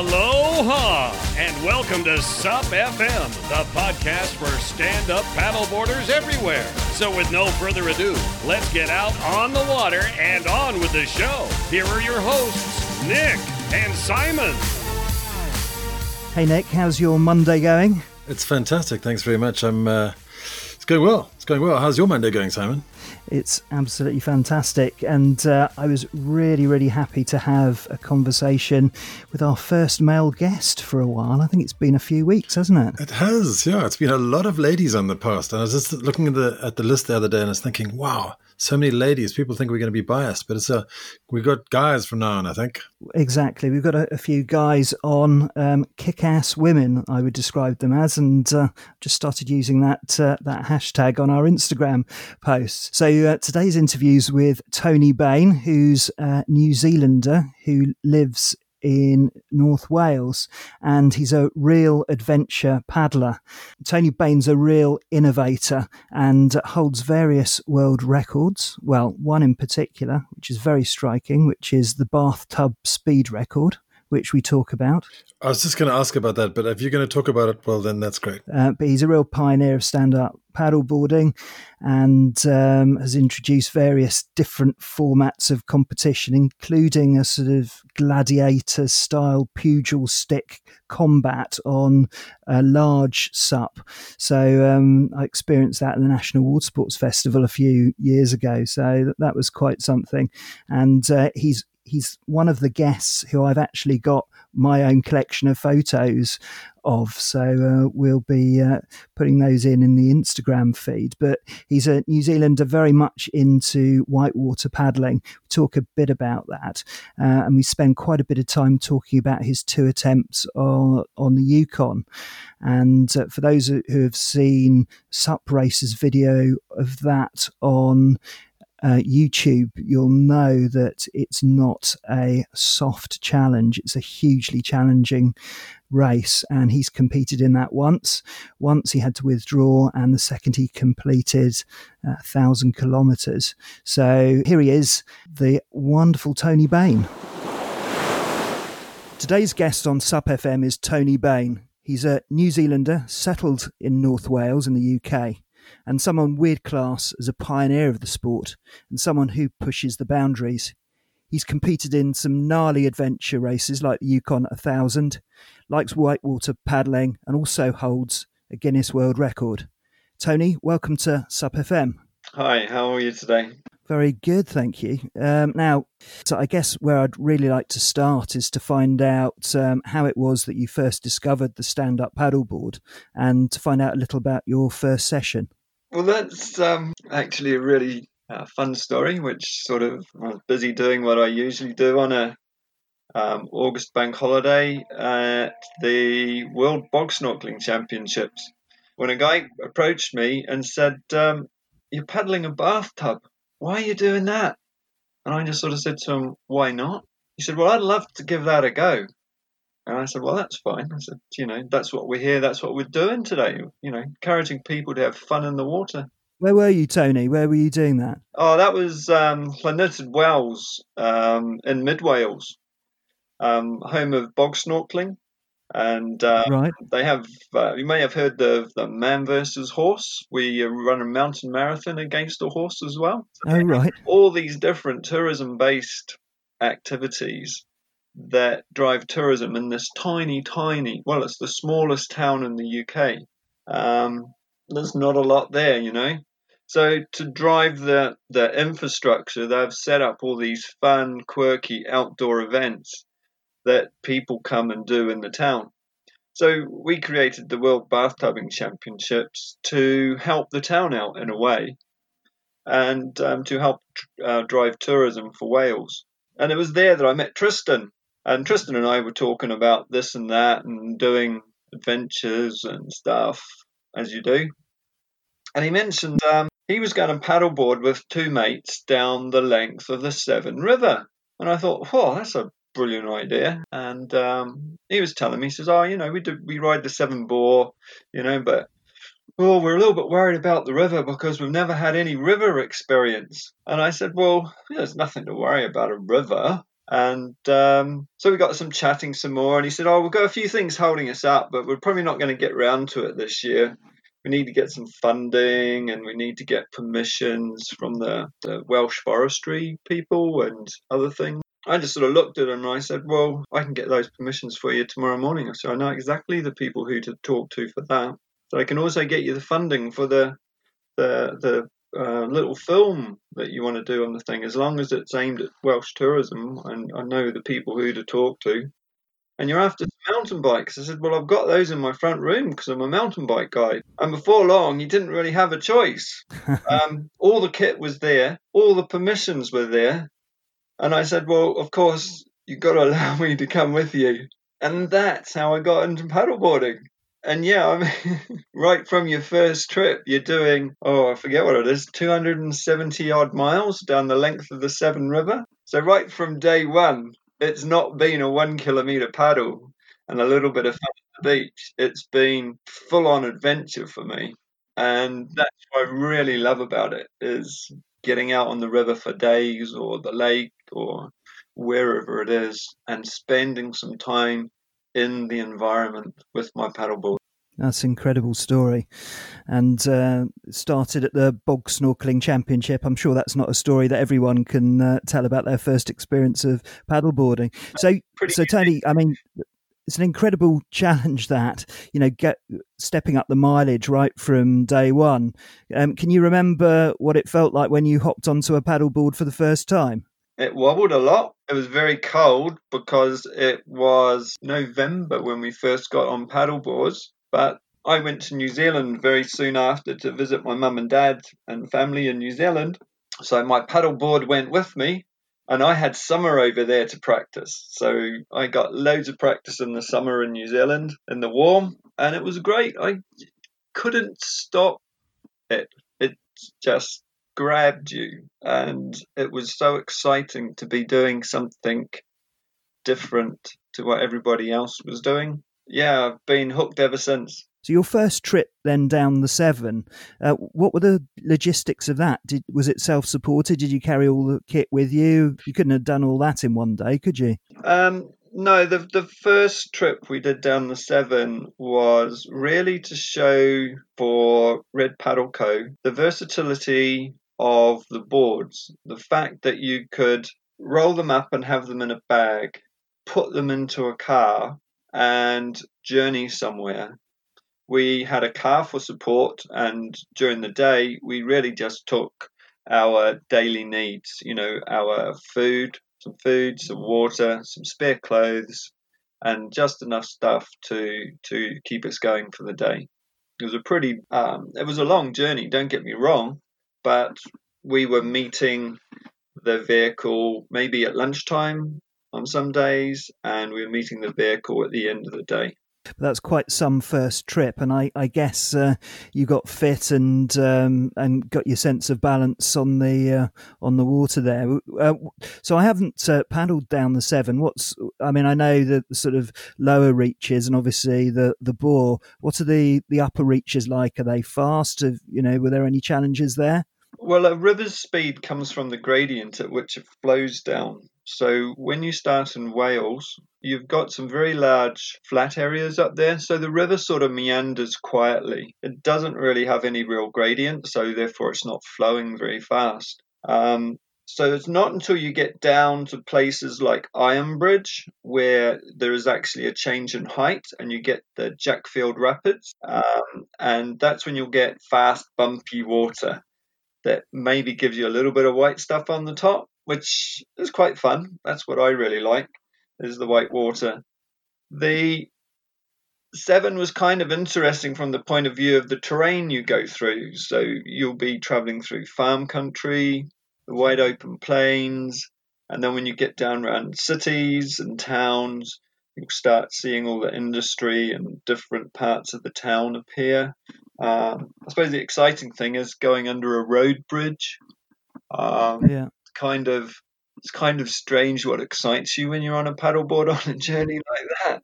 Aloha and welcome to SUP FM, the podcast for stand up paddleboarders everywhere. So, with no further ado, let's get out on the water and on with the show. Here are your hosts, Nick and Simon. Hey Nick, how's your Monday going? It's fantastic. Thanks very much. I'm. Uh, it's going well. It's going well. How's your Monday going, Simon? It's absolutely fantastic, and uh, I was really, really happy to have a conversation with our first male guest for a while. I think it's been a few weeks, hasn't it? It has. Yeah, it's been a lot of ladies on the past, and I was just looking at the at the list the other day, and I was thinking, wow, so many ladies. People think we're going to be biased, but it's a we've got guys from now on. I think exactly. We've got a, a few guys on um, kick-ass women. I would describe them as, and uh, just started using that uh, that hashtag on our Instagram posts. So uh, today's interviews with Tony Bain, who's a New Zealander who lives in North Wales, and he's a real adventure paddler. Tony Bain's a real innovator and holds various world records. Well, one in particular, which is very striking, which is the bathtub speed record which we talk about. I was just going to ask about that, but if you're going to talk about it, well, then that's great. Uh, but he's a real pioneer of stand up paddleboarding and um, has introduced various different formats of competition, including a sort of gladiator style pugil stick combat on a large sup. So um, I experienced that in the National Water Sports Festival a few years ago. So that was quite something. And uh, he's he's one of the guests who I've actually got my own collection of photos of. So uh, we'll be uh, putting those in in the Instagram feed. But he's a New Zealander very much into whitewater paddling. We talk a bit about that. Uh, and we spend quite a bit of time talking about his two attempts on, on the Yukon. And uh, for those who have seen Sup Race's video of that on uh, YouTube, you'll know that it's not a soft challenge. It's a hugely challenging race, and he's competed in that once. Once he had to withdraw, and the second he completed a uh, thousand kilometres. So here he is, the wonderful Tony Bain. Today's guest on SUP FM is Tony Bain. He's a New Zealander settled in North Wales in the UK and someone weird class as a pioneer of the sport and someone who pushes the boundaries. He's competed in some gnarly adventure races like the Yukon 1000, likes whitewater paddling, and also holds a Guinness World Record. Tony, welcome to SUP FM. Hi, how are you today? Very good, thank you. Um, now, so I guess where I'd really like to start is to find out um, how it was that you first discovered the stand up paddleboard and to find out a little about your first session. Well, that's um, actually a really uh, fun story, which sort of I was busy doing what I usually do on a um, August bank holiday at the World Bog Snorkeling Championships. When a guy approached me and said, um, You're paddling a bathtub. Why are you doing that? And I just sort of said to him, Why not? He said, Well, I'd love to give that a go. And I said, well, that's fine. I said, you know, that's what we're here. That's what we're doing today. You know, encouraging people to have fun in the water. Where were you, Tony? Where were you doing that? Oh, that was um, Wells um, in Mid Wales, um, home of bog snorkeling. And uh, right. they have, uh, you may have heard of the man versus horse. We run a mountain marathon against a horse as well. So oh, right. All these different tourism based activities that drive tourism in this tiny, tiny, well, it's the smallest town in the UK. Um, there's not a lot there, you know. So to drive the, the infrastructure, they've set up all these fun, quirky outdoor events that people come and do in the town. So we created the World Bathtubing Championships to help the town out in a way, and um, to help uh, drive tourism for Wales. And it was there that I met Tristan, and Tristan and I were talking about this and that and doing adventures and stuff, as you do. And he mentioned um, he was going to paddleboard with two mates down the length of the Severn River. And I thought, oh, that's a brilliant idea. And um, he was telling me, he says, oh, you know, we do, we ride the Severn Bore, you know, but oh, we're a little bit worried about the river because we've never had any river experience. And I said, well, there's nothing to worry about a river. And um, so we got some chatting some more, and he said, "Oh, we've got a few things holding us up, but we're probably not going to get round to it this year. We need to get some funding, and we need to get permissions from the, the Welsh forestry people and other things." I just sort of looked at him and I said, "Well, I can get those permissions for you tomorrow morning." so "I know exactly the people who to talk to for that. So I can also get you the funding for the the the uh, little film that you want to do on the thing, as long as it's aimed at Welsh tourism, and I know the people who to talk to. And you're after mountain bikes. I said, well, I've got those in my front room because I'm a mountain bike guy. And before long, you didn't really have a choice. um, all the kit was there, all the permissions were there. And I said, well, of course, you've got to allow me to come with you. And that's how I got into paddleboarding and yeah, I mean, right from your first trip, you're doing, oh, I forget what it is, 270 odd miles down the length of the Severn River. So, right from day one, it's not been a one kilometer paddle and a little bit of fun at the beach. It's been full on adventure for me. And that's what I really love about it is getting out on the river for days or the lake or wherever it is and spending some time in the environment with my paddleboard. That's an incredible story. And uh, started at the Bog Snorkeling Championship. I'm sure that's not a story that everyone can uh, tell about their first experience of paddleboarding. So, so Tony, I mean, it's an incredible challenge that you know get stepping up the mileage right from day one. Um, can you remember what it felt like when you hopped onto a paddleboard for the first time? It wobbled a lot. It was very cold because it was November when we first got on paddleboards. But I went to New Zealand very soon after to visit my mum and dad and family in New Zealand. So my paddleboard went with me, and I had summer over there to practice. So I got loads of practice in the summer in New Zealand in the warm, and it was great. I couldn't stop it. It just grabbed you, and it was so exciting to be doing something different to what everybody else was doing. Yeah, I've been hooked ever since. So your first trip then down the Severn, uh, what were the logistics of that? Did was it self-supported? Did you carry all the kit with you? You couldn't have done all that in one day, could you? Um, no, the the first trip we did down the Severn was really to show for Red Paddle Co. the versatility of the boards, the fact that you could roll them up and have them in a bag, put them into a car, and journey somewhere. We had a car for support, and during the day, we really just took our daily needs, you know, our food, some food, some water, some spare clothes, and just enough stuff to to keep us going for the day. It was a pretty, um, it was a long journey. Don't get me wrong, but we were meeting the vehicle maybe at lunchtime on some days, and we were meeting the vehicle at the end of the day. That's quite some first trip, and I, I guess uh, you got fit and um, and got your sense of balance on the uh, on the water there. Uh, so I haven't uh, paddled down the Severn. What's I mean, I know the, the sort of lower reaches and obviously the the bore. What are the the upper reaches like? Are they fast? Have, you know, were there any challenges there? Well, a river's speed comes from the gradient at which it flows down. So when you start in Wales, you've got some very large flat areas up there. So the river sort of meanders quietly. It doesn't really have any real gradient, so therefore it's not flowing very fast. Um, so it's not until you get down to places like Ironbridge where there is actually a change in height and you get the Jackfield Rapids. Um, and that's when you'll get fast, bumpy water that maybe gives you a little bit of white stuff on the top which is quite fun. That's what I really like, is the white water. The Severn was kind of interesting from the point of view of the terrain you go through. So you'll be traveling through farm country, the wide open plains, and then when you get down around cities and towns, you'll start seeing all the industry and different parts of the town appear. Um, I suppose the exciting thing is going under a road bridge. Um, yeah kind of it's kind of strange what excites you when you're on a paddleboard on a journey like that.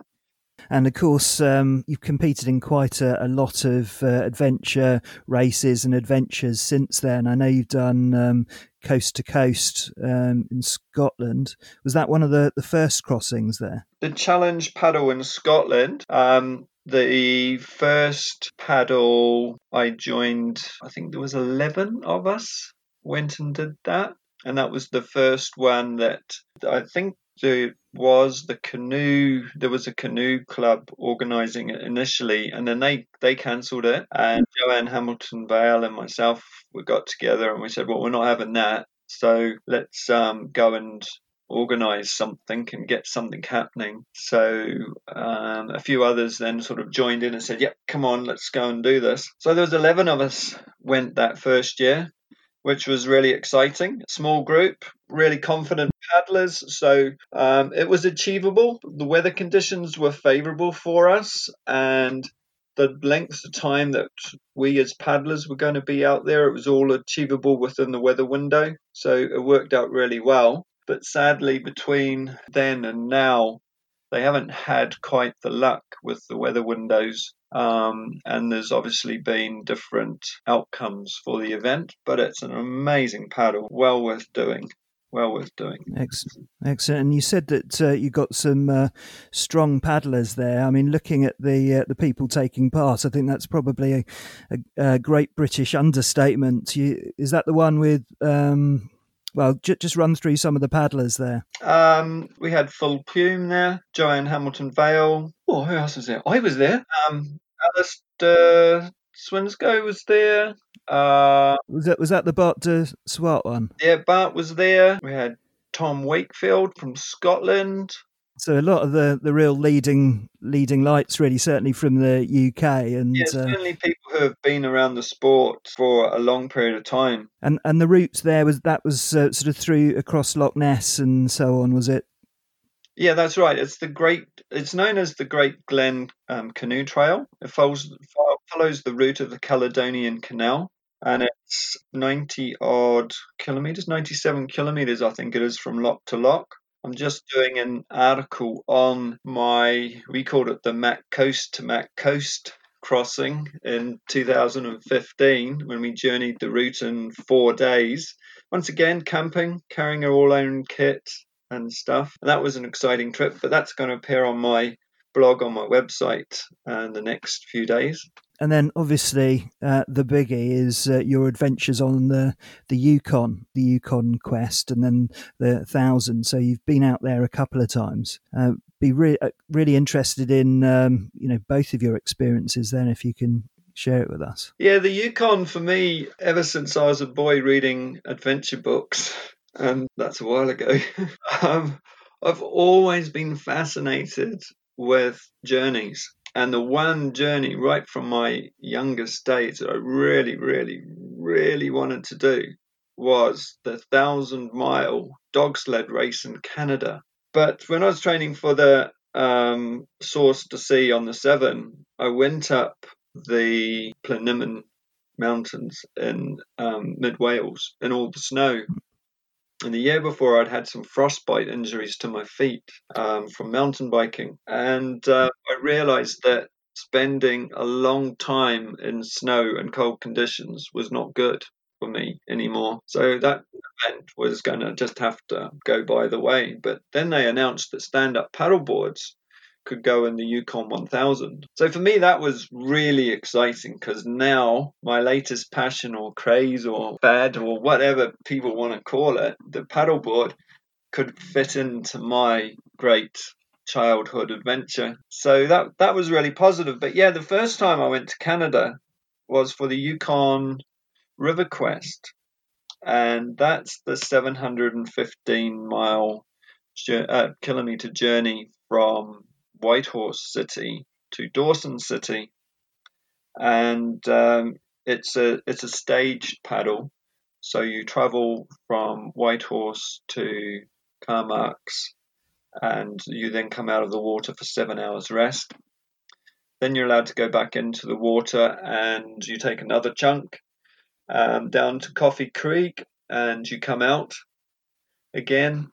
And of course, um, you've competed in quite a, a lot of uh, adventure races and adventures since then. I know you've done um, coast to coast um, in Scotland. Was that one of the, the first crossings there? The challenge paddle in Scotland. Um, the first paddle I joined, I think there was 11 of us went and did that. And that was the first one that I think there was the canoe there was a canoe club organizing it initially and then they they cancelled it. And joanne hamilton vale and myself we got together and we said well we're not having that. So let's um, go and organize something and get something happening. So um, a few others then sort of joined in and said yep come on let's go and do this. So there was 11 of us went that first year which was really exciting. Small group, really confident paddlers, so um, it was achievable. The weather conditions were favourable for us, and the length of time that we as paddlers were going to be out there, it was all achievable within the weather window, so it worked out really well. But sadly, between then and now, they haven't had quite the luck with the weather windows. Um, and there's obviously been different outcomes for the event, but it's an amazing paddle, well worth doing. Well worth doing. Excellent. Excellent. And you said that uh, you got some uh, strong paddlers there. I mean, looking at the uh, the people taking part, I think that's probably a, a, a great British understatement. You, is that the one with um, well, j- just run through some of the paddlers there. Um, we had Phil Plume there, Joanne Hamilton Vale. Oh, who else was there? I was there. Um, Alistair Swinscoe was there. Uh, was that was that the Bart de Swart one? Yeah, Bart was there. We had Tom Wakefield from Scotland. So a lot of the, the real leading leading lights, really, certainly from the UK, and yeah, uh, certainly people who have been around the sport for a long period of time. And and the route there was that was uh, sort of through across Loch Ness and so on, was it? Yeah, that's right. It's the Great. It's known as the Great Glen um, Canoe Trail. It follows follows the route of the Caledonian Canal, and it's ninety odd kilometers, ninety seven kilometers, I think it is, from lock to lock. I'm just doing an article on my, we called it the Mac Coast to Mac Coast crossing in 2015 when we journeyed the route in four days. Once again, camping, carrying our all own kit and stuff. And that was an exciting trip, but that's going to appear on my blog on my website in the next few days and then obviously uh, the biggie is uh, your adventures on the the Yukon, the Yukon Quest, and then the Thousand. So you've been out there a couple of times. Uh, be re- uh, really interested in um, you know both of your experiences. Then, if you can share it with us. Yeah, the Yukon for me, ever since I was a boy reading adventure books, and that's a while ago. um, I've always been fascinated with journeys and the one journey right from my youngest days that I really, really, really wanted to do was the thousand mile dog sled race in Canada. But when I was training for the um, Source to Sea on the Severn, I went up the Plinlimmon Mountains in um, mid Wales in all the snow. And the year before, I'd had some frostbite injuries to my feet um, from mountain biking. And uh, I realized that spending a long time in snow and cold conditions was not good for me anymore. So that event was going to just have to go by the way. But then they announced that stand up paddleboards could go in the Yukon 1000. So for me, that was really exciting because now my latest passion or craze or fad or whatever people want to call it, the paddleboard could fit into my great childhood adventure. So that that was really positive. But yeah, the first time I went to Canada was for the Yukon River Quest, and that's the 715 mile uh, kilometer journey from Whitehorse City to Dawson City, and um, it's a it's a staged paddle. So you travel from Whitehorse to Carmacks, and you then come out of the water for seven hours rest. Then you're allowed to go back into the water, and you take another chunk um, down to Coffee Creek, and you come out again,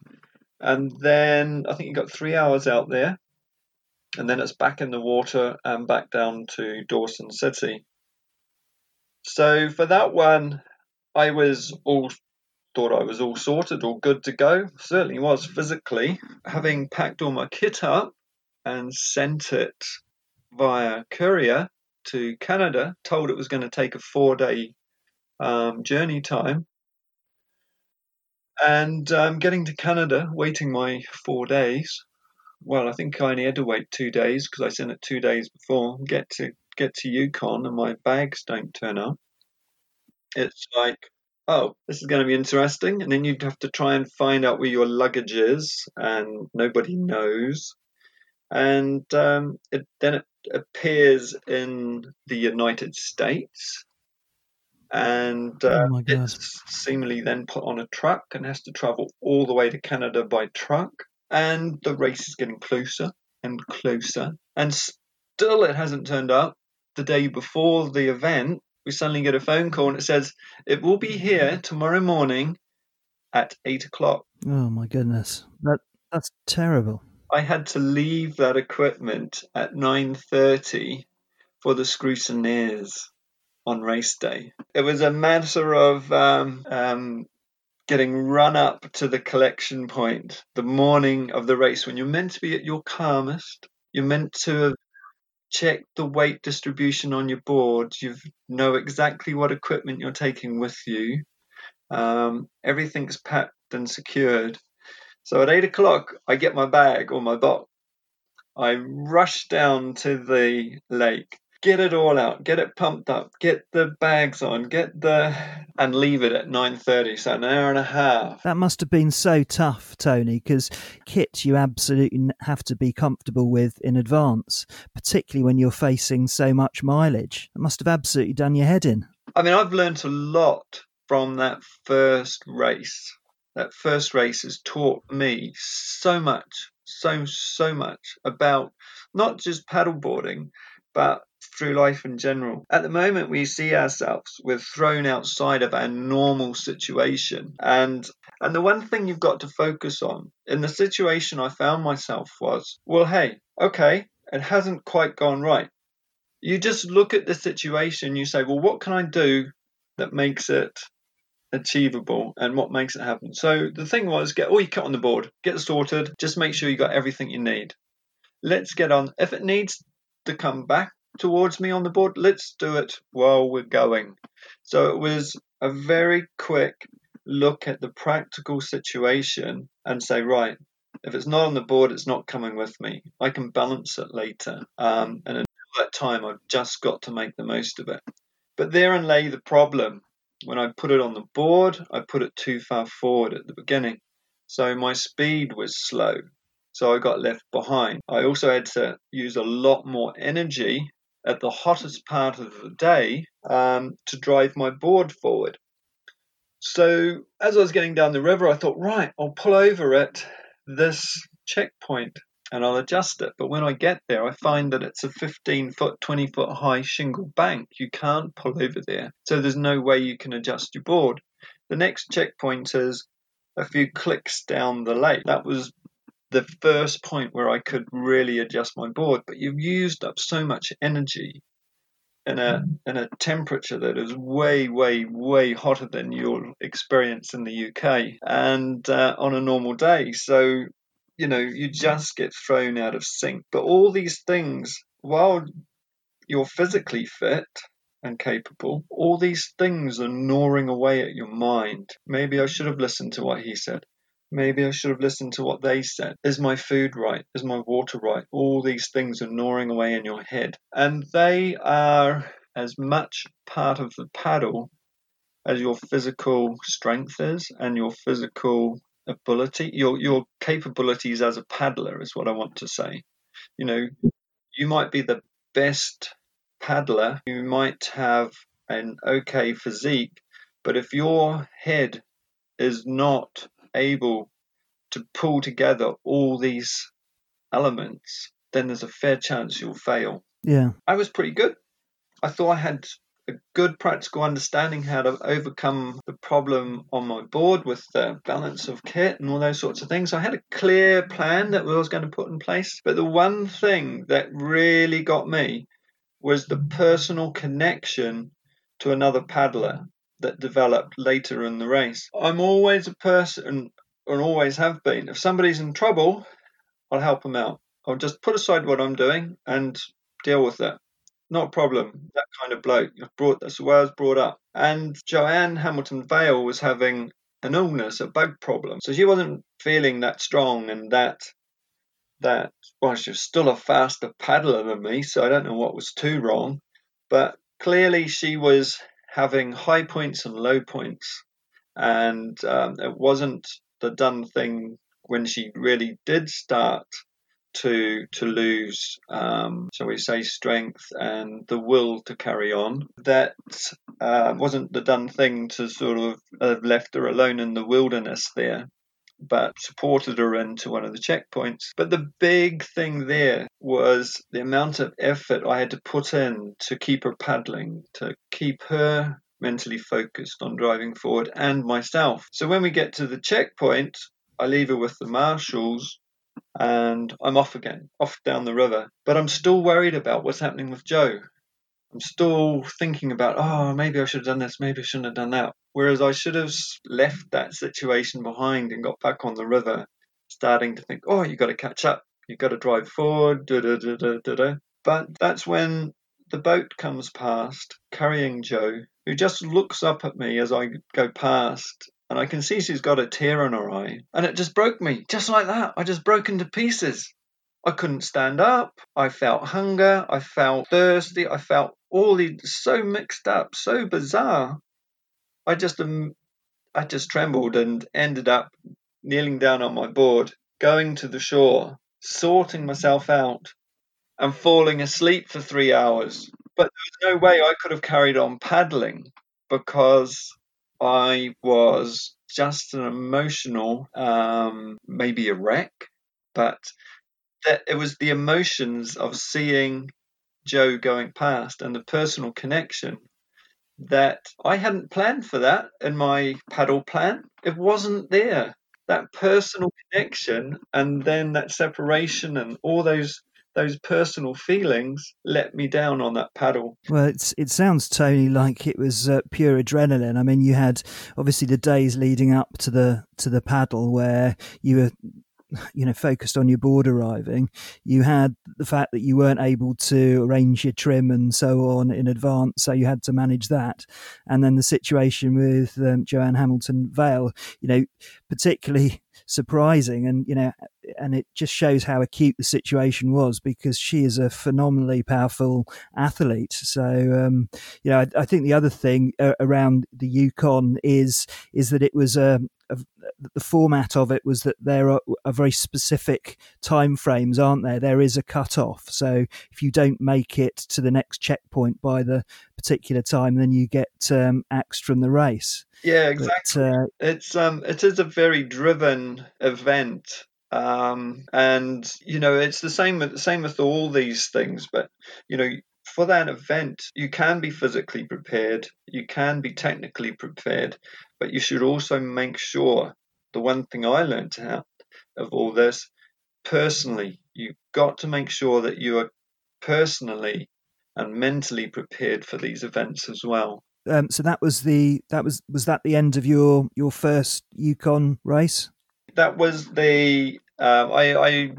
and then I think you got three hours out there and then it's back in the water and back down to Dawson City. So for that one, I was all thought I was all sorted, all good to go. Certainly was physically. Having packed all my kit up and sent it via courier to Canada, told it was going to take a four day um, journey time. And um, getting to Canada, waiting my four days. Well, I think I only had to wait two days because I sent it two days before. Get to get to Yukon and my bags don't turn up. It's like, oh, this is going to be interesting. And then you'd have to try and find out where your luggage is, and nobody knows. And um, it, then it appears in the United States. And uh, Oh it's seemingly then put on a truck and has to travel all the way to Canada by truck. And the race is getting closer and closer. And still it hasn't turned up. The day before the event, we suddenly get a phone call and it says, It will be here tomorrow morning at eight o'clock. Oh my goodness, that that's terrible. I had to leave that equipment at 9:30 for the Scrutineers on race day. It was a matter of um, um, getting run up to the collection point the morning of the race when you're meant to be at your calmest. You're meant to have checked the weight distribution on your board. You know exactly what equipment you're taking with you. Um, everything's packed and secured. So at eight o'clock, I get my bag or my box. I rush down to the lake, get it all out, get it pumped up, get the bags on, get the and leave it at nine thirty. So an hour and a half. That must have been so tough, Tony, because kit you absolutely have to be comfortable with in advance, particularly when you're facing so much mileage. It must have absolutely done your head in. I mean, I've learnt a lot from that first race. That first race has taught me so much, so, so much about not just paddleboarding, but through life in general. At the moment, we see ourselves, we're thrown outside of our normal situation. And and the one thing you've got to focus on in the situation I found myself was, well, hey, okay, it hasn't quite gone right. You just look at the situation, you say, well, what can I do that makes it achievable and what makes it happen? So the thing was, get all your kit on the board, get sorted, just make sure you got everything you need. Let's get on. If it needs to come back towards me on the board, let's do it while we're going. So it was a very quick look at the practical situation and say, right, if it's not on the board, it's not coming with me. I can balance it later. Um, and until that time, I've just got to make the most of it. But therein lay the problem. When I put it on the board, I put it too far forward at the beginning. So my speed was slow. So I got left behind. I also had to use a lot more energy at the hottest part of the day um, to drive my board forward. So as I was getting down the river, I thought, right, I'll pull over at this checkpoint and I'll adjust it. But when I get there, I find that it's a 15 foot, 20 foot high shingle bank. You can't pull over there. So there's no way you can adjust your board. The next checkpoint is a few clicks down the lake. That was the first point where I could really adjust my board. But you've used up so much energy in a in a temperature that is way, way, way hotter than you'll experience in the UK and uh, on a normal day. So you know you just get thrown out of sync. But all these things, while you're physically fit and capable, all these things are gnawing away at your mind. Maybe I should have listened to what he said. Maybe I should have listened to what they said. Is my food right? Is my water right? All these things are gnawing away in your head. And they are as much part of the paddle as your physical strength is and your physical ability, your your capabilities as a paddler is what I want to say. You know, you might be the best paddler, you might have an okay physique, but if your head is not able to pull together all these elements, then there's a fair chance you'll fail. Yeah. I was pretty good. I thought I had a good practical understanding how to overcome the problem on my board with the balance of kit and all those sorts of things. I had a clear plan that I was going to put in place. But the one thing that really got me was the personal connection to another paddler. That developed later in the race. I'm always a person, and always have been. If somebody's in trouble, I'll help them out. I'll just put aside what I'm doing and deal with it. Not a problem. That kind of bloke. I've brought that's the way I was brought up. And Joanne Hamilton Vale was having an illness, a bug problem. So she wasn't feeling that strong and that that well, she was still a faster paddler than me, so I don't know what was too wrong. But clearly she was having high points and low points. And um, it wasn't the done thing when she really did start to to lose, um, shall we say, strength and the will to carry on. That uh, wasn't the done thing to sort of have left her alone in the wilderness there, but supported her into one of the checkpoints. But the big thing there was the amount of effort I had to put in to keep her paddling, to keep her mentally focused on driving forward and myself. So when we get to the checkpoint, I leave her with the marshals and I'm off again, off down the river. But I'm still worried about what's happening with Joe. I'm still thinking about, oh, maybe I should have done this, maybe I shouldn't have done that. Whereas I should have left that situation behind and got back on the river, starting to think, oh, you got to catch up, you got to drive forward, da da da da da da. But that's when the boat comes past carrying Joe, who just looks up at me as I go past and I can see she's got a tear in her eye. And it just broke me, just like that. I just broke into pieces. I couldn't stand up. I felt hunger. I felt thirsty. I felt all so mixed up, so bizarre. I just um, I just trembled and ended up kneeling down on my board, going to the shore, sorting myself out, and falling asleep for three hours. But there was no way I could have carried on paddling because I was just an emotional, um, maybe a wreck, but that it was the emotions of seeing Joe going past and the personal connection that I hadn't planned for that in my paddle plan. It wasn't there. That personal connection and then that separation and all those those personal feelings let me down on that paddle. Well, it's, it sounds, Tony, like it was uh, pure adrenaline. I mean, you had obviously the days leading up to the to the paddle where you were you know focused on your board arriving you had the fact that you weren't able to arrange your trim and so on in advance so you had to manage that. And then the situation with um, joanne hamilton vale you know particularly surprising and you know and it just shows how acute the situation was because she is a phenomenally powerful athlete. So um, you know I, I, think the other thing uh, around the yukon is is that it was a, a the format of it was that there are, are very specific time frames aren't there? There is a cut off so if you don't make it to the next checkpoint by the particular time then you get um, axed from the race. Yeah, exactly. But, uh, it's um, it is a very driven event, um, and you know it's the same with same with all these things. But you know, for that event, you can be physically prepared, you can be technically prepared, but you should also make sure. The one thing I learned out of all this, personally, you've got to make sure that you are personally and mentally prepared for these events as well. Um, so that was the that was was that the end of your your first Yukon race? That was the uh, I, I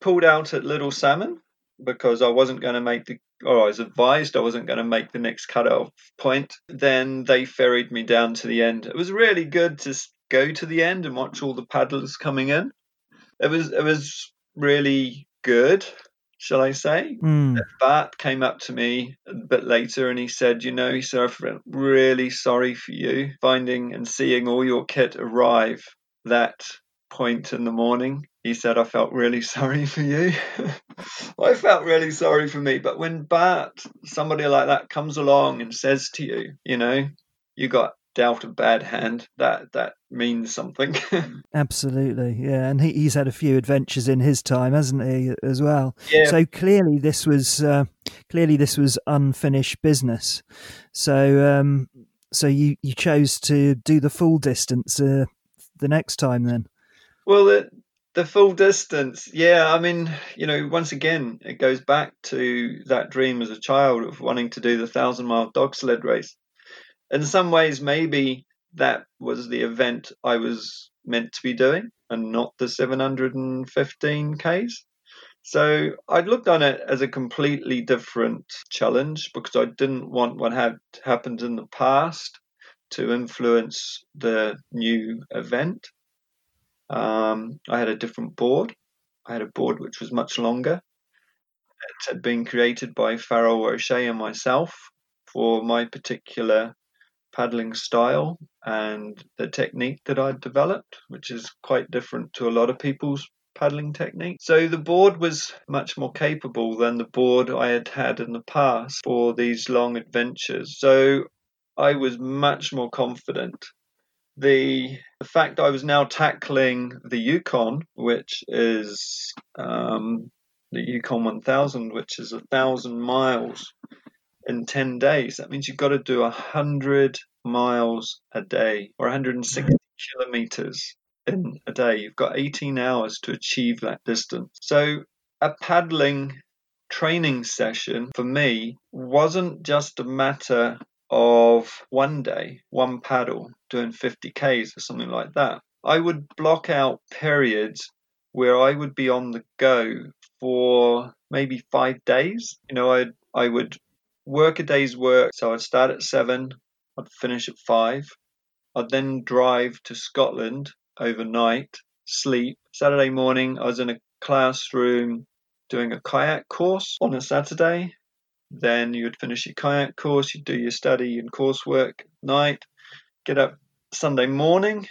pulled out at Little Salmon because I wasn't going to make the or I was advised I wasn't going to make the next cutoff point. Then they ferried me down to the end. It was really good to go to the end and watch all the paddlers coming in. It was it was really good shall I say. Mm. Bart came up to me a bit later and he said, You know, he said, I'm really sorry for you finding and seeing all your kit arrive that point in the morning. He said, I felt really sorry for you. I felt really sorry for me. But when Bart, somebody like that, comes along and says to you, you know, you got dealt a bad hand, that that means something. Absolutely, yeah. And he, he's had a few adventures in his time, hasn't he, as well? Yeah. So clearly, this was uh, clearly this was unfinished business. So um, so you you chose to do the full distance uh, the next time, then? Well, the full distance, yeah. I mean, you know, once again, it goes back to that dream as a child of wanting to do the thousand mile dog sled race in some ways, maybe that was the event I was meant to be doing and not the 715 Ks. So I'd looked on it as a completely different challenge because I didn't want what had happened in the past to influence the new event. Um, I had a different board. I had a board which was much longer. It had been created by Farrell O'Shea and myself for my particular paddling style and the technique that I'd developed, which is quite different to a lot of people's paddling technique. So the board was much more capable than the board I had had in the past for these long adventures. So I was much more confident. The, the fact I was now tackling the Yukon, which is um, the Yukon 1000, which is a thousand miles in 10 days. That means you've got to do 100 miles a day or 160 kilometers in a day. You've got 18 hours to achieve that distance. So, a paddling training session for me wasn't just a matter of one day, one paddle, doing 50 Ks or something like that. I would block out periods where I would be on the go for maybe five days. You know, I I would work a day's work. So I'd start at seven, I'd finish at five. I'd then drive to Scotland overnight, sleep. Saturday morning, I was in a classroom doing a kayak course on a Saturday. Then you would finish your kayak course, you'd do your study and coursework night, get up Sunday morning,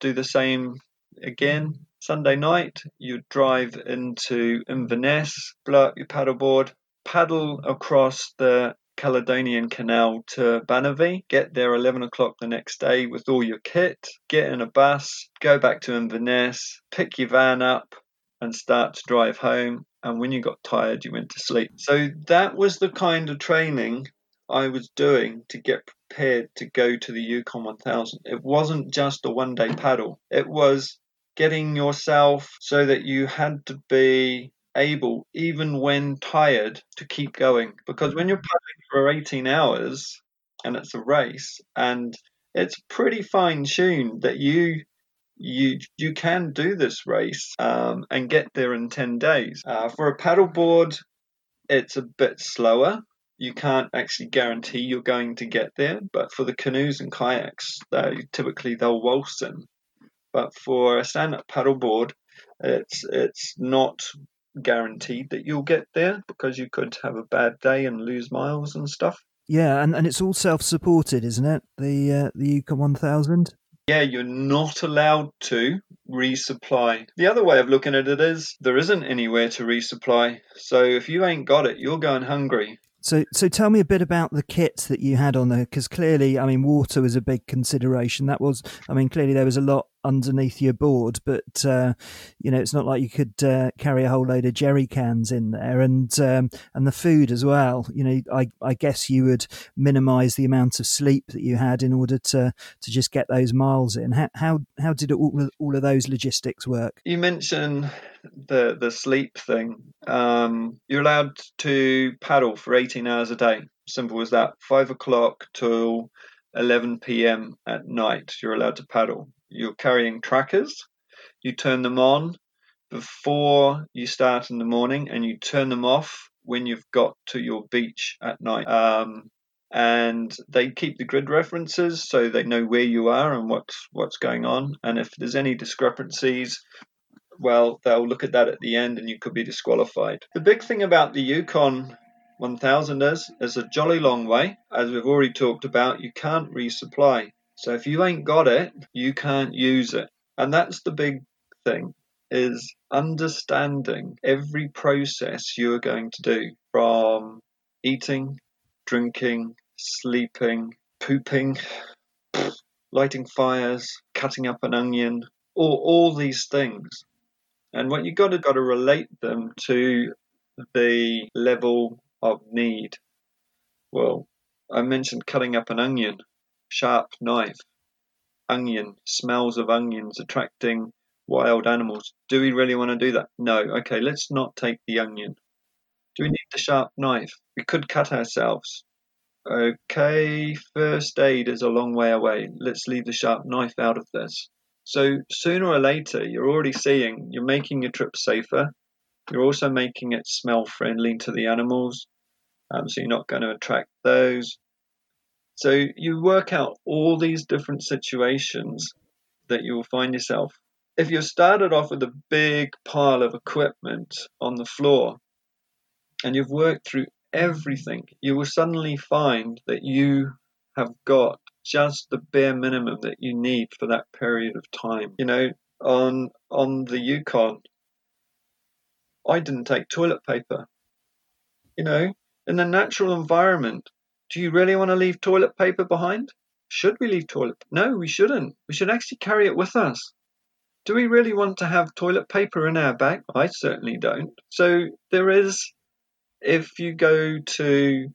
do the same again. Sunday night, you'd drive into Inverness, blow up your paddleboard, paddle across the Caledonian Canal to Banavie, get there 11 o'clock the next day with all your kit, get in a bus, go back to Inverness, pick your van up, and start to drive home. And when you got tired, you went to sleep. So that was the kind of training I was doing to get prepared to go to the Yukon 1000. It wasn't just a one day paddle, it was getting yourself so that you had to be able, even when tired, to keep going. Because when you're paddling for 18 hours and it's a race, and it's pretty fine tuned that you you you can do this race um, and get there in 10 days. Uh, for a paddleboard, it's a bit slower. You can't actually guarantee you're going to get there, but for the canoes and kayaks, they typically they'll waltz in. But for a stand-up paddleboard, it's it's not guaranteed that you'll get there because you could have a bad day and lose miles and stuff. Yeah, and, and it's all self-supported, isn't it? The uh, the Yukon 1000. Yeah, you're not allowed to resupply. The other way of looking at it is there isn't anywhere to resupply. So if you ain't got it, you're going hungry. So, so tell me a bit about the kit that you had on there, because clearly, I mean, water was a big consideration. That was, I mean, clearly there was a lot underneath your board, but uh, you know, it's not like you could uh, carry a whole load of jerry cans in there, and um, and the food as well. You know, I, I guess you would minimise the amount of sleep that you had in order to to just get those miles in. How how, how did all all of those logistics work? You mentioned the the sleep thing. Um, you're allowed to paddle for 18 hours a day. Simple as that. Five o'clock till 11 p.m. at night, you're allowed to paddle you're carrying trackers. You turn them on before you start in the morning, and you turn them off when you've got to your beach at night. Um, and they keep the grid references so they know where you are and what's what's going on. And if there's any discrepancies, well, they'll look at that at the end, and you could be disqualified. The big thing about the Yukon 1000 is, is a jolly long way. As we've already talked about, you can't resupply. So if you ain't got it, you can't use it. And that's the big thing is understanding every process you're going to do from eating, drinking, sleeping, pooping, lighting fires, cutting up an onion, all, all these things. And what you've got to got to relate them to the level of need. Well, I mentioned cutting up an onion sharp knife, onion, smells of onions attracting wild animals. Do we really want to do that? No. Okay, let's not take the onion. Do we need the sharp knife? We could cut ourselves. okay, first aid is a long way away. Let's leave the sharp knife out of this. So sooner or later, you're already seeing you're making your trip safer. You're also making it smell friendly to the animals, um, so you're not going to attract those. So you work out all these different situations that you will find yourself. If you started off with a big pile of equipment on the floor and you've worked through everything, you will suddenly find that you have got just the bare minimum that you need for that period of time. You know, on on the Yukon, I didn't take toilet paper. You know, in the natural environment, do you really want to leave toilet paper behind? Should we leave toilet? No, we shouldn't. We should actually carry it with us. Do we really want to have toilet paper in our bag? I certainly don't. So there is, if you go to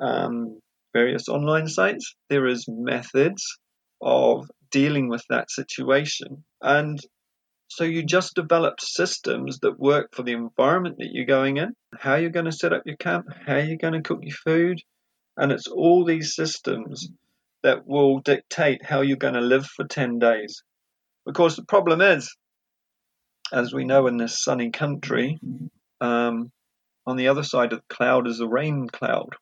um, various online sites, there is methods of dealing with that situation. And so you just develop systems that work for the environment that you're going in, how you're going to set up your camp, how you're going to cook your food. And it's all these systems that will dictate how you're going to live for 10 days. Because the problem is, as we know in this sunny country, um, on the other side of the cloud is a rain cloud.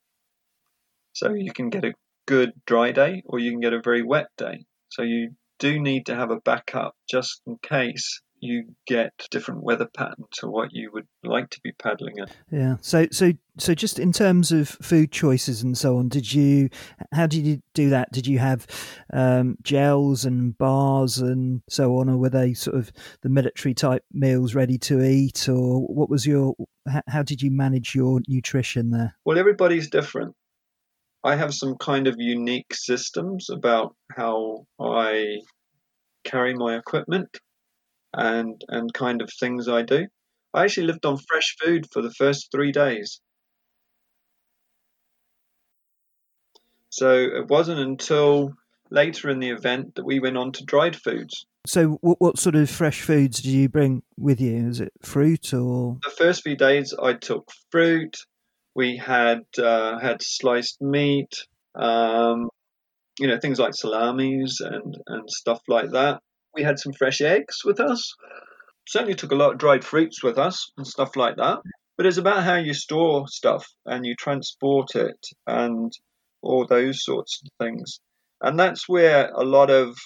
So you can get a good dry day or you can get a very wet day. So you do need to have a backup just in case you get different weather pattern to what you would like to be paddling in. Yeah. So so so just in terms of food choices and so on, did you how did you do that? Did you have um, gels and bars and so on, or were they sort of the military type meals ready to eat, or what was your how did you manage your nutrition there? Well, everybody's different. I have some kind of unique systems about how I carry my equipment and and kind of things I do. I actually lived on fresh food for the first three days. So it wasn't until later in the event that we went on to dried foods. So, what, what sort of fresh foods did you bring with you? Is it fruit or? The first few days, I took fruit, we had uh, had sliced meat, um, you know, things like salamis and and stuff like that. We had some fresh eggs with us. Certainly took a lot of dried fruits with us and stuff like that. But it's about how you store stuff and you transport it and all those sorts of things. And that's where a lot of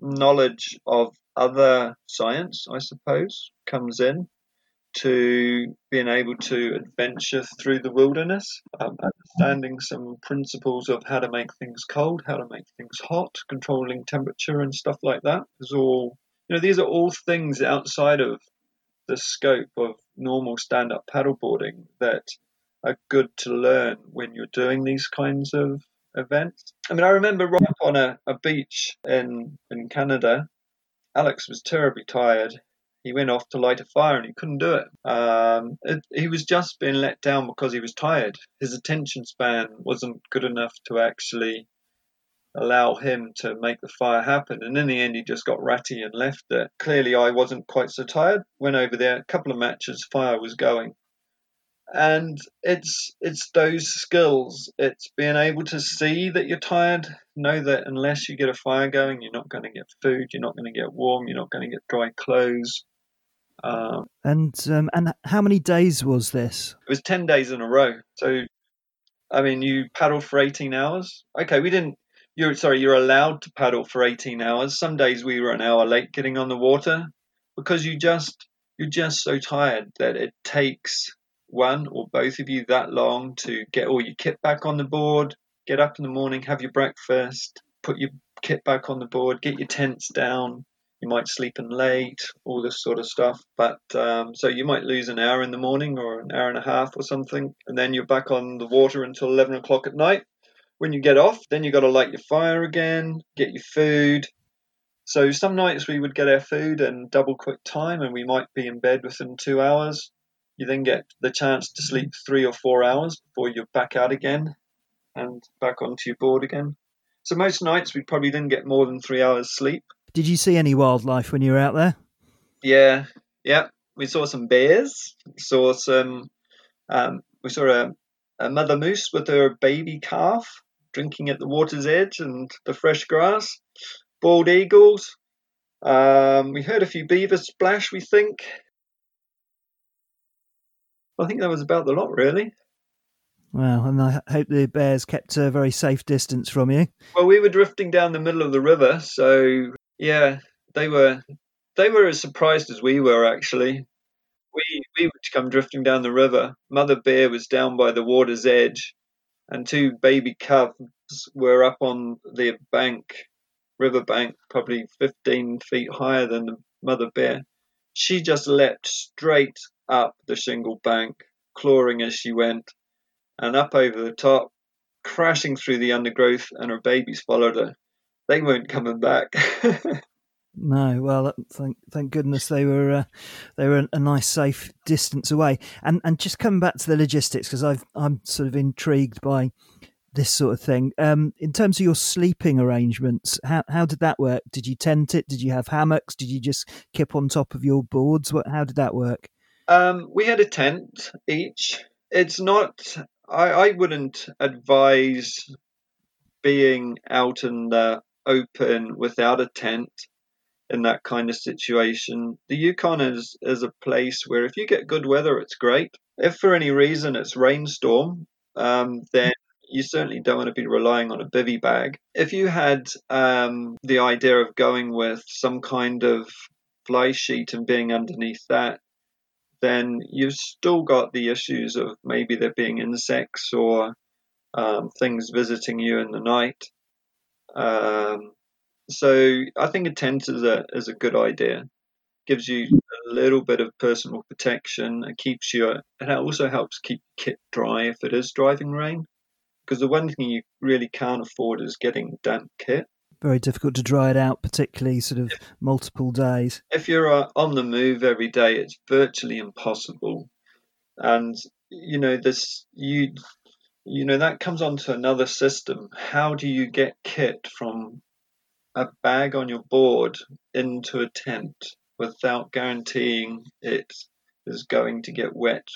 knowledge of other science, I suppose, comes in to being able to adventure through the wilderness, um, understanding some principles of how to make things cold, how to make things hot, controlling temperature and stuff like that is all. You know, these are all things outside of the scope of normal stand-up paddleboarding that are good to learn when you're doing these kinds of events. I mean, I remember right on a, a beach in in Canada, Alex was terribly tired he went off to light a fire and he couldn't do it. Um, it. He was just being let down because he was tired. His attention span wasn't good enough to actually allow him to make the fire happen. And in the end, he just got ratty and left it. Clearly, I wasn't quite so tired. Went over there, a couple of matches, fire was going. And it's it's those skills. It's being able to see that you're tired, know that unless you get a fire going, you're not going to get food, you're not going to get warm, you're not going to get dry clothes. Um, and um, and how many days was this? It was ten days in a row. So, I mean, you paddle for eighteen hours. Okay, we didn't. You're sorry. You're allowed to paddle for eighteen hours. Some days we were an hour late getting on the water because you just you're just so tired that it takes one or both of you that long to get all your kit back on the board, get up in the morning, have your breakfast, put your kit back on the board, get your tents down, you might sleep in late, all this sort of stuff. But um, so you might lose an hour in the morning or an hour and a half or something, and then you're back on the water until 11 o'clock at night. When you get off, then you've got to light your fire again, get your food. So some nights we would get our food in double quick time, and we might be in bed within two hours. You then get the chance to sleep three or four hours before you're back out again and back onto your board again. So most nights we probably didn't get more than three hours sleep. Did you see any wildlife when you were out there? Yeah, yeah. We saw some bears. Saw some. Um, we saw a a mother moose with her baby calf drinking at the water's edge and the fresh grass, bald eagles. Um, we heard a few beavers splash, we think. I think that was about the lot, really. Well, and I hope the bears kept a very safe distance from you. Well, we were drifting down the middle of the river, so yeah, they were they were as surprised as we were actually. We we would come drifting down the river. Mother bear was down by the water's edge, and two baby cubs were up on the bank, river bank, probably 15 feet higher than the mother bear. She just leapt straight up the shingle bank, clawing as she went, and up over the top, crashing through the undergrowth, and her babies followed her. They weren't coming back. No, well, thank thank goodness they were uh, they were a nice safe distance away. And and just coming back to the logistics because I've I'm sort of intrigued by this sort of thing. Um, in terms of your sleeping arrangements, how how did that work? Did you tent it? Did you have hammocks? Did you just kip on top of your boards? What how did that work? Um, we had a tent each. It's not. I I wouldn't advise being out in the open without a tent in that kind of situation. The Yukon is, is a place where if you get good weather, it's great. If for any reason it's rainstorm, um, then you certainly don't want to be relying on a bivy bag. If you had um, the idea of going with some kind of fly sheet and being underneath that, then you've still got the issues of maybe there being insects or um, things visiting you in the night. Um, so I think a tent is a is a good idea. Gives you a little bit of personal protection. It keeps you. And it also helps keep kit dry if it is driving rain. Because the one thing you really can't afford is getting damp kit. Very difficult to dry it out, particularly sort of multiple days. If you're uh, on the move every day, it's virtually impossible. And you know this you you know that comes onto another system. How do you get kit from a bag on your board into a tent without guaranteeing it is going to get wet.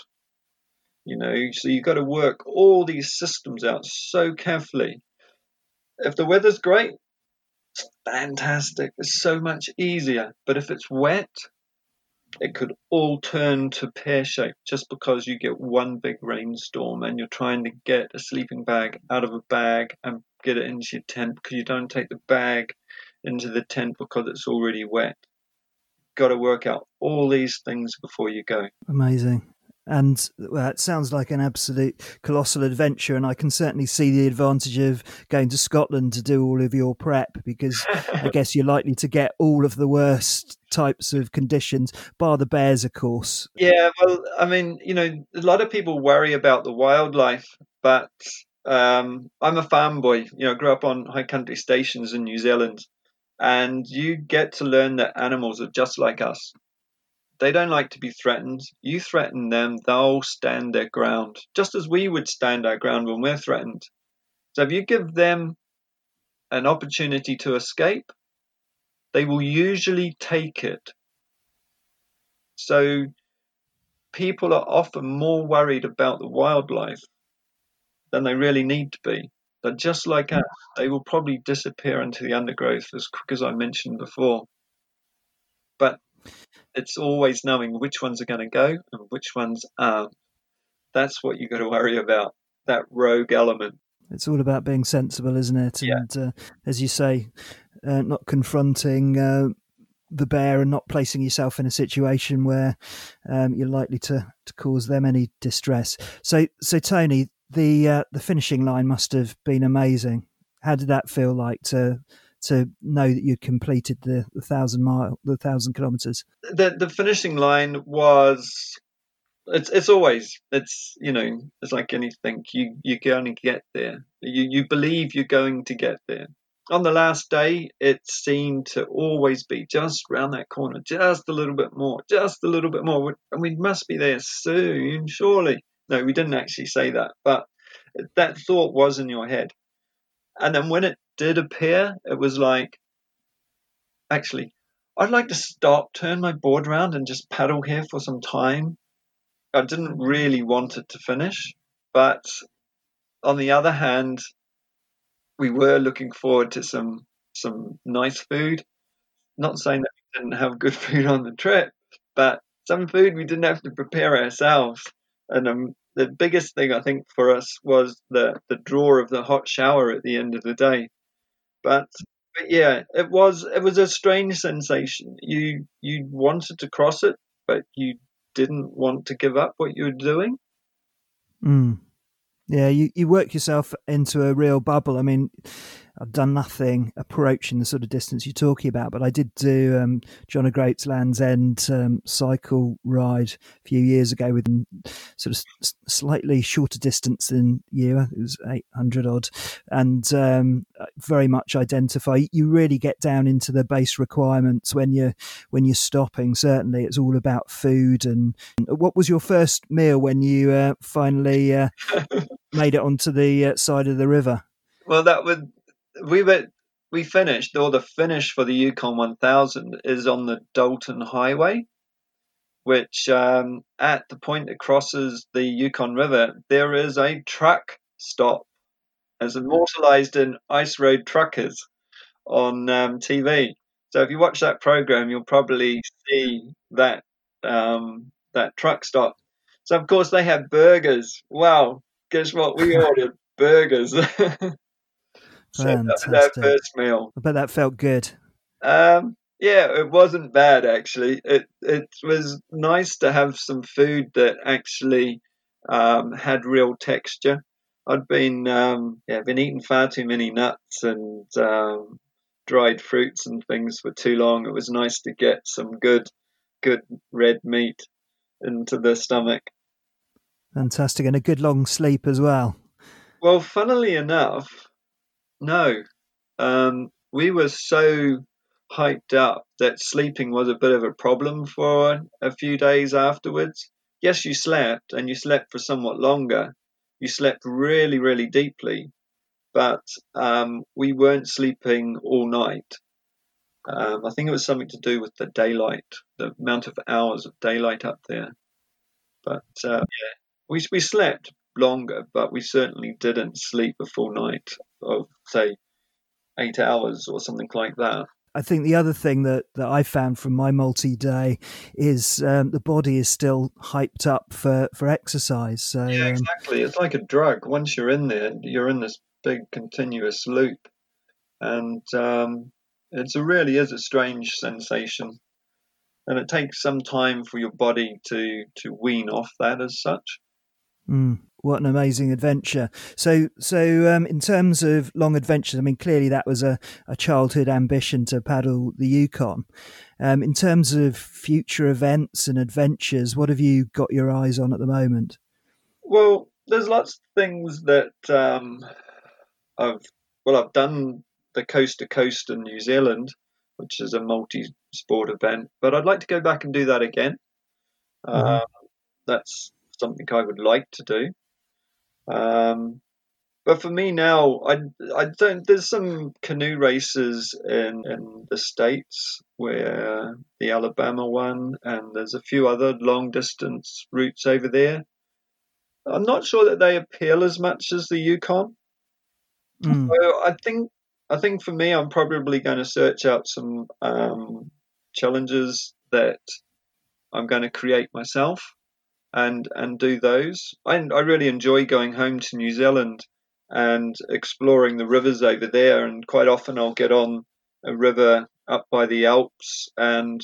You know, so you've got to work all these systems out so carefully. If the weather's great, fantastic. It's so much easier. But if it's wet, it could all turn to pear shape just because you get one big rainstorm and you're trying to get a sleeping bag out of a bag and get it into your tent because you don't take the bag into the tent because it's already wet. Got to work out all these things before you go. Amazing. And well, it sounds like an absolute colossal adventure, and I can certainly see the advantage of going to Scotland to do all of your prep because I guess you're likely to get all of the worst types of conditions, bar the bears, of course. Yeah, well, I mean, you know, a lot of people worry about the wildlife, but um, I'm a farm boy. You know, I grew up on high country stations in New Zealand, and you get to learn that animals are just like us. They don't like to be threatened. You threaten them, they'll stand their ground, just as we would stand our ground when we're threatened. So if you give them an opportunity to escape, they will usually take it. So people are often more worried about the wildlife than they really need to be. But just like hmm. us, they will probably disappear into the undergrowth as quick as I mentioned before. But it's always knowing which ones are going to go and which ones aren't. That's what you've got to worry about, that rogue element. It's all about being sensible, isn't it? Yeah. And uh, as you say, uh, not confronting uh, the bear and not placing yourself in a situation where um, you're likely to, to cause them any distress. So, so Tony, the uh, the finishing line must have been amazing. How did that feel like to to know that you'd completed the, the thousand mile, the thousand kilometers? The the finishing line was. It's it's always it's you know it's like anything you you're going to get there you you believe you're going to get there on the last day it seemed to always be just round that corner just a little bit more just a little bit more and we must be there soon surely no, we didn't actually say that, but that thought was in your head. And then when it did appear, it was like, actually, I'd like to stop, turn my board around, and just paddle here for some time. I didn't really want it to finish, but on the other hand, we were looking forward to some some nice food. Not saying that we didn't have good food on the trip, but some food we didn't have to prepare ourselves. And um, the biggest thing I think for us was the the draw of the hot shower at the end of the day. But, but yeah, it was it was a strange sensation. You you wanted to cross it, but you didn't want to give up what you were doing. Mm. Yeah, you, you work yourself into a real bubble. I mean, I've done nothing approaching the sort of distance you're talking about, but I did do um, John O'Groats Land's End um, cycle ride a few years ago with sort of s- slightly shorter distance than you. It was 800 odd, and um, very much identify. You really get down into the base requirements when you're when you're stopping. Certainly, it's all about food. And what was your first meal when you uh, finally uh, made it onto the uh, side of the river? Well, that would we were we finished or the finish for the Yukon 1000 is on the Dalton Highway, which um, at the point it crosses the Yukon River, there is a truck stop, as immortalized in Ice Road Truckers on um, TV. So if you watch that program, you'll probably see that um, that truck stop. So of course they have burgers. Wow, guess what? We ordered burgers. So Fantastic. That, that first meal. I bet that felt good. Um, yeah, it wasn't bad actually. It it was nice to have some food that actually um, had real texture. I'd been um, yeah been eating far too many nuts and um, dried fruits and things for too long. It was nice to get some good good red meat into the stomach. Fantastic, and a good long sleep as well. Well, funnily enough, no. Um, we were so hyped up that sleeping was a bit of a problem for a few days afterwards. Yes, you slept, and you slept for somewhat longer. You slept really, really deeply, but um, we weren't sleeping all night. Um, I think it was something to do with the daylight, the amount of hours of daylight up there. But uh, yeah, we we slept, longer, but we certainly didn't sleep a full night of, say, eight hours or something like that. I think the other thing that, that I found from my multi day is um, the body is still hyped up for, for exercise. So yeah, um, exactly. Um, it's like a drug. Once you're in there, you're in this big continuous loop, and um, it really is a strange sensation. And it takes some time for your body to to wean off that as such. Mm, what an amazing adventure! So, so um, in terms of long adventures, I mean, clearly that was a, a childhood ambition to paddle the Yukon. Um, in terms of future events and adventures, what have you got your eyes on at the moment? Well, there's lots of things that um, I've well, I've done the coast to coast in New Zealand, which is a multi-sport event, but I'd like to go back and do that again. Mm-hmm. Uh, that's something I would like to do. Um, but for me now, I, I don't. There's some canoe races in in the states where the Alabama one, and there's a few other long distance routes over there. I'm not sure that they appeal as much as the Yukon. Mm. So I think I think for me, I'm probably going to search out some um, challenges that I'm going to create myself and and do those. I, I really enjoy going home to New Zealand and exploring the rivers over there. And quite often I'll get on a river up by the Alps, and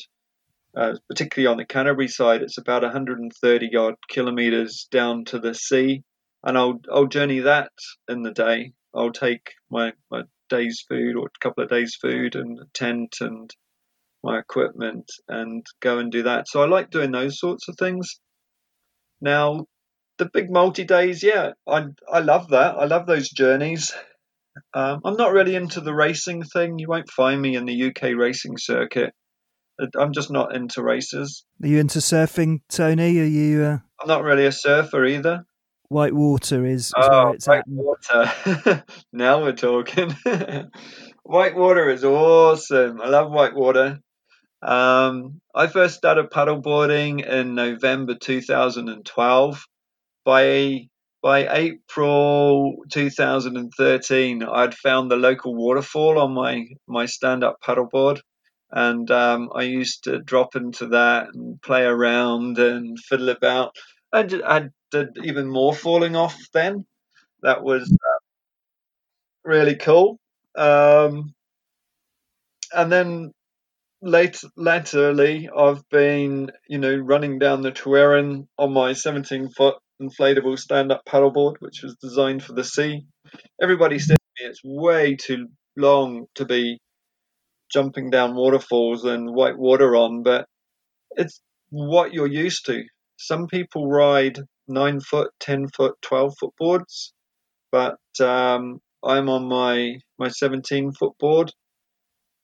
uh, particularly on the Canterbury side, it's about 130 odd kilometers down to the sea, and I'll I'll journey that in the day. I'll take my my day's food or a couple of days' food and a tent and my equipment and go and do that. So I like doing those sorts of things. Now, the big multi days, yeah, I I love that. I love those journeys. Um, I'm not really into the racing thing. You won't find me in the UK racing circuit. I'm just not into races. Are you into surfing, Tony? Are you? Uh... I'm not really a surfer either. Whitewater is, is oh, where it's Whitewater. now we're talking. white water is awesome. I love Whitewater. Um, I first started paddleboarding in November 2012. By by April 2013, I'd found the local waterfall on my my stand-up paddleboard, and um, I used to drop into that and play around and fiddle about. I did, I did even more falling off then. That was uh, really cool. Um, and then late I've been you know running down the Tryweryn on my 17 foot inflatable stand up paddleboard, which was designed for the sea. Everybody says to me it's way too long to be jumping down waterfalls and white water on, but it's what you're used to. Some people ride nine foot, ten foot, twelve foot boards, but um, I'm on my my 17 foot board.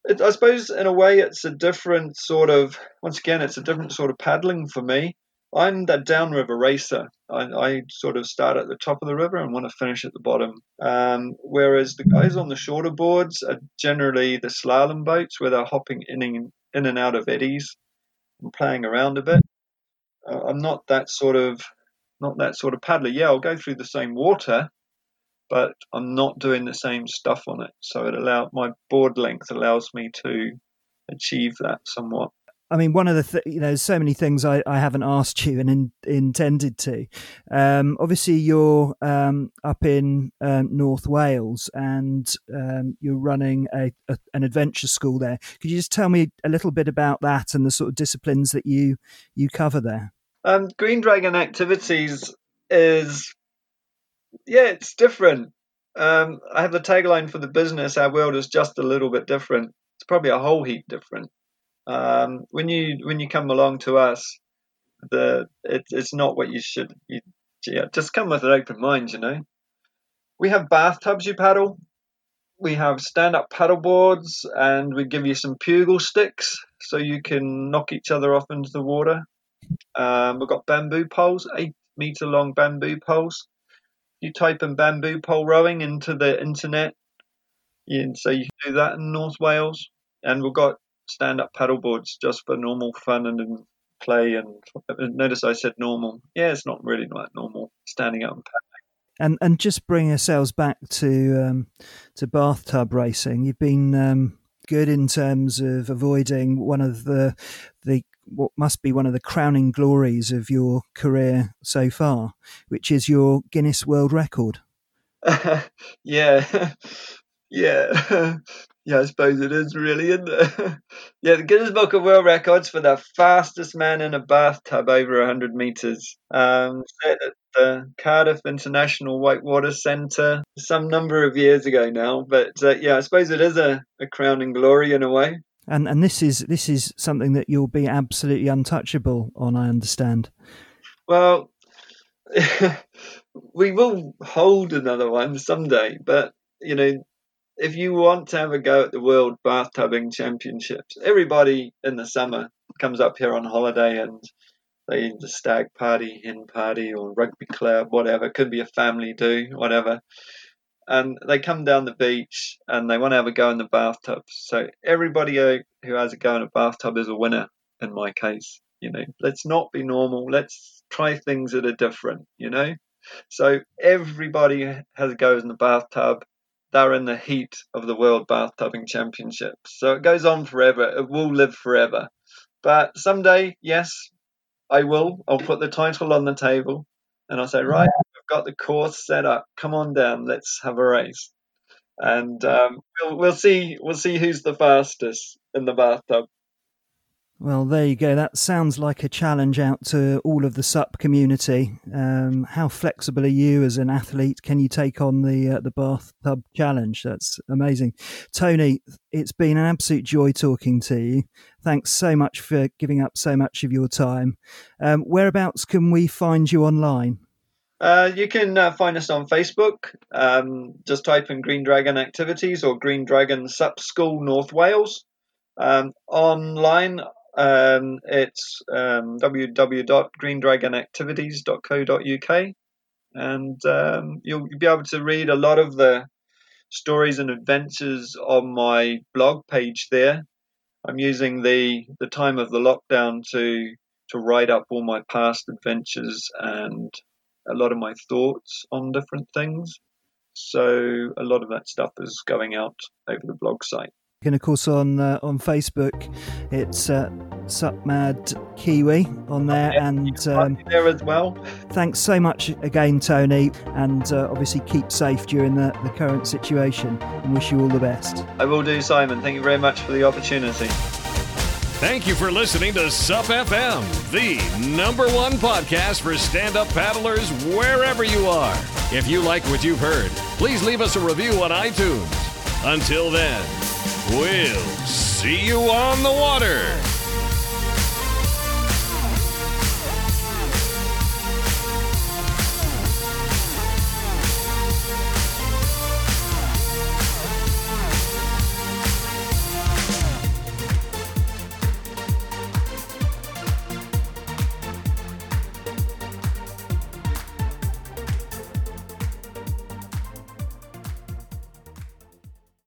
It, I suppose in a way it's a different sort of. Once again, it's a different sort of paddling for me. I'm that downriver racer. I, I, sort of start at the top of the river and want to finish at the bottom. Um, whereas the guys on the shorter boards are generally the slalom boats where they're hopping in and, in and out of eddies and playing around a bit. Uh, I'm not that sort of not that sort of paddler. Yeah, I'll go through the same water, but I'm not doing the same stuff on it. So it allow my board length allows me to achieve that somewhat. I mean, one of the th- you know, there's so many things I, I haven't asked you and in, intended to. Um, obviously, you're um, up in um, North Wales and um, you're running a, a, an adventure school there. Could you just tell me a little bit about that and the sort of disciplines that you you cover there? Um, Green Dragon Activities is yeah, it's different. Um, I have the tagline for the business: "Our world is just a little bit different." It's probably a whole heap different. Um, when you when you come along to us, the it, it's not what you should. You, yeah, just come with an open mind. You know, we have bathtubs you paddle. We have stand-up paddle boards, and we give you some pugil sticks so you can knock each other off into the water. Um, we've got bamboo poles, eight meter long bamboo poles. You type in bamboo pole rowing into the internet, and so you can do that in North Wales. And we've got stand up paddle boards just for normal fun and, and play. And notice I said normal. Yeah, it's not really like normal standing up and paddling. And and just bring ourselves back to um, to bathtub racing. You've been um, good in terms of avoiding one of the the what must be one of the crowning glories of your career so far, which is your Guinness World Record. yeah, yeah. Yeah, I suppose it is really, isn't it? yeah, the Guinness Book of World Records for the fastest man in a bathtub over 100 meters. Um, set at the Cardiff International Whitewater Centre some number of years ago now. But uh, yeah, I suppose it is a, a crowning glory in a way. And and this is this is something that you'll be absolutely untouchable on. I understand. Well, we will hold another one someday, but you know if you want to have a go at the World Bathtubing Championships, everybody in the summer comes up here on holiday and they the stag party, hen party, or rugby club, whatever. Could be a family do, whatever. And they come down the beach and they want to have a go in the bathtub. So everybody who has a go in a bathtub is a winner. In my case, you know, let's not be normal. Let's try things that are different. You know, so everybody has a go in the bathtub they're in the heat of the World Bathtubing Championships. So it goes on forever. It will live forever. But someday, yes, I will. I'll put the title on the table and I'll say, right, I've got the course set up. Come on down. Let's have a race. And um, we'll, we'll see. We'll see who's the fastest in the bathtub. Well, there you go. That sounds like a challenge out to all of the SUP community. Um, how flexible are you as an athlete? Can you take on the uh, the bathtub challenge? That's amazing, Tony. It's been an absolute joy talking to you. Thanks so much for giving up so much of your time. Um, whereabouts can we find you online? Uh, you can uh, find us on Facebook. Um, just type in Green Dragon Activities or Green Dragon SUP School North Wales. Um, online um, it's um, www.greendragonactivities.co.uk, and um, you'll be able to read a lot of the stories and adventures on my blog page there. I'm using the the time of the lockdown to to write up all my past adventures and a lot of my thoughts on different things. So a lot of that stuff is going out over the blog site. And of course, on uh, on Facebook, it's uh, Supmad Kiwi on there, yeah, and um, there as well. Thanks so much again, Tony, and uh, obviously keep safe during the, the current situation. And wish you all the best. I will do, Simon. Thank you very much for the opportunity. Thank you for listening to SUP FM, the number one podcast for stand up paddlers wherever you are. If you like what you've heard, please leave us a review on iTunes. Until then, we'll see you on the water.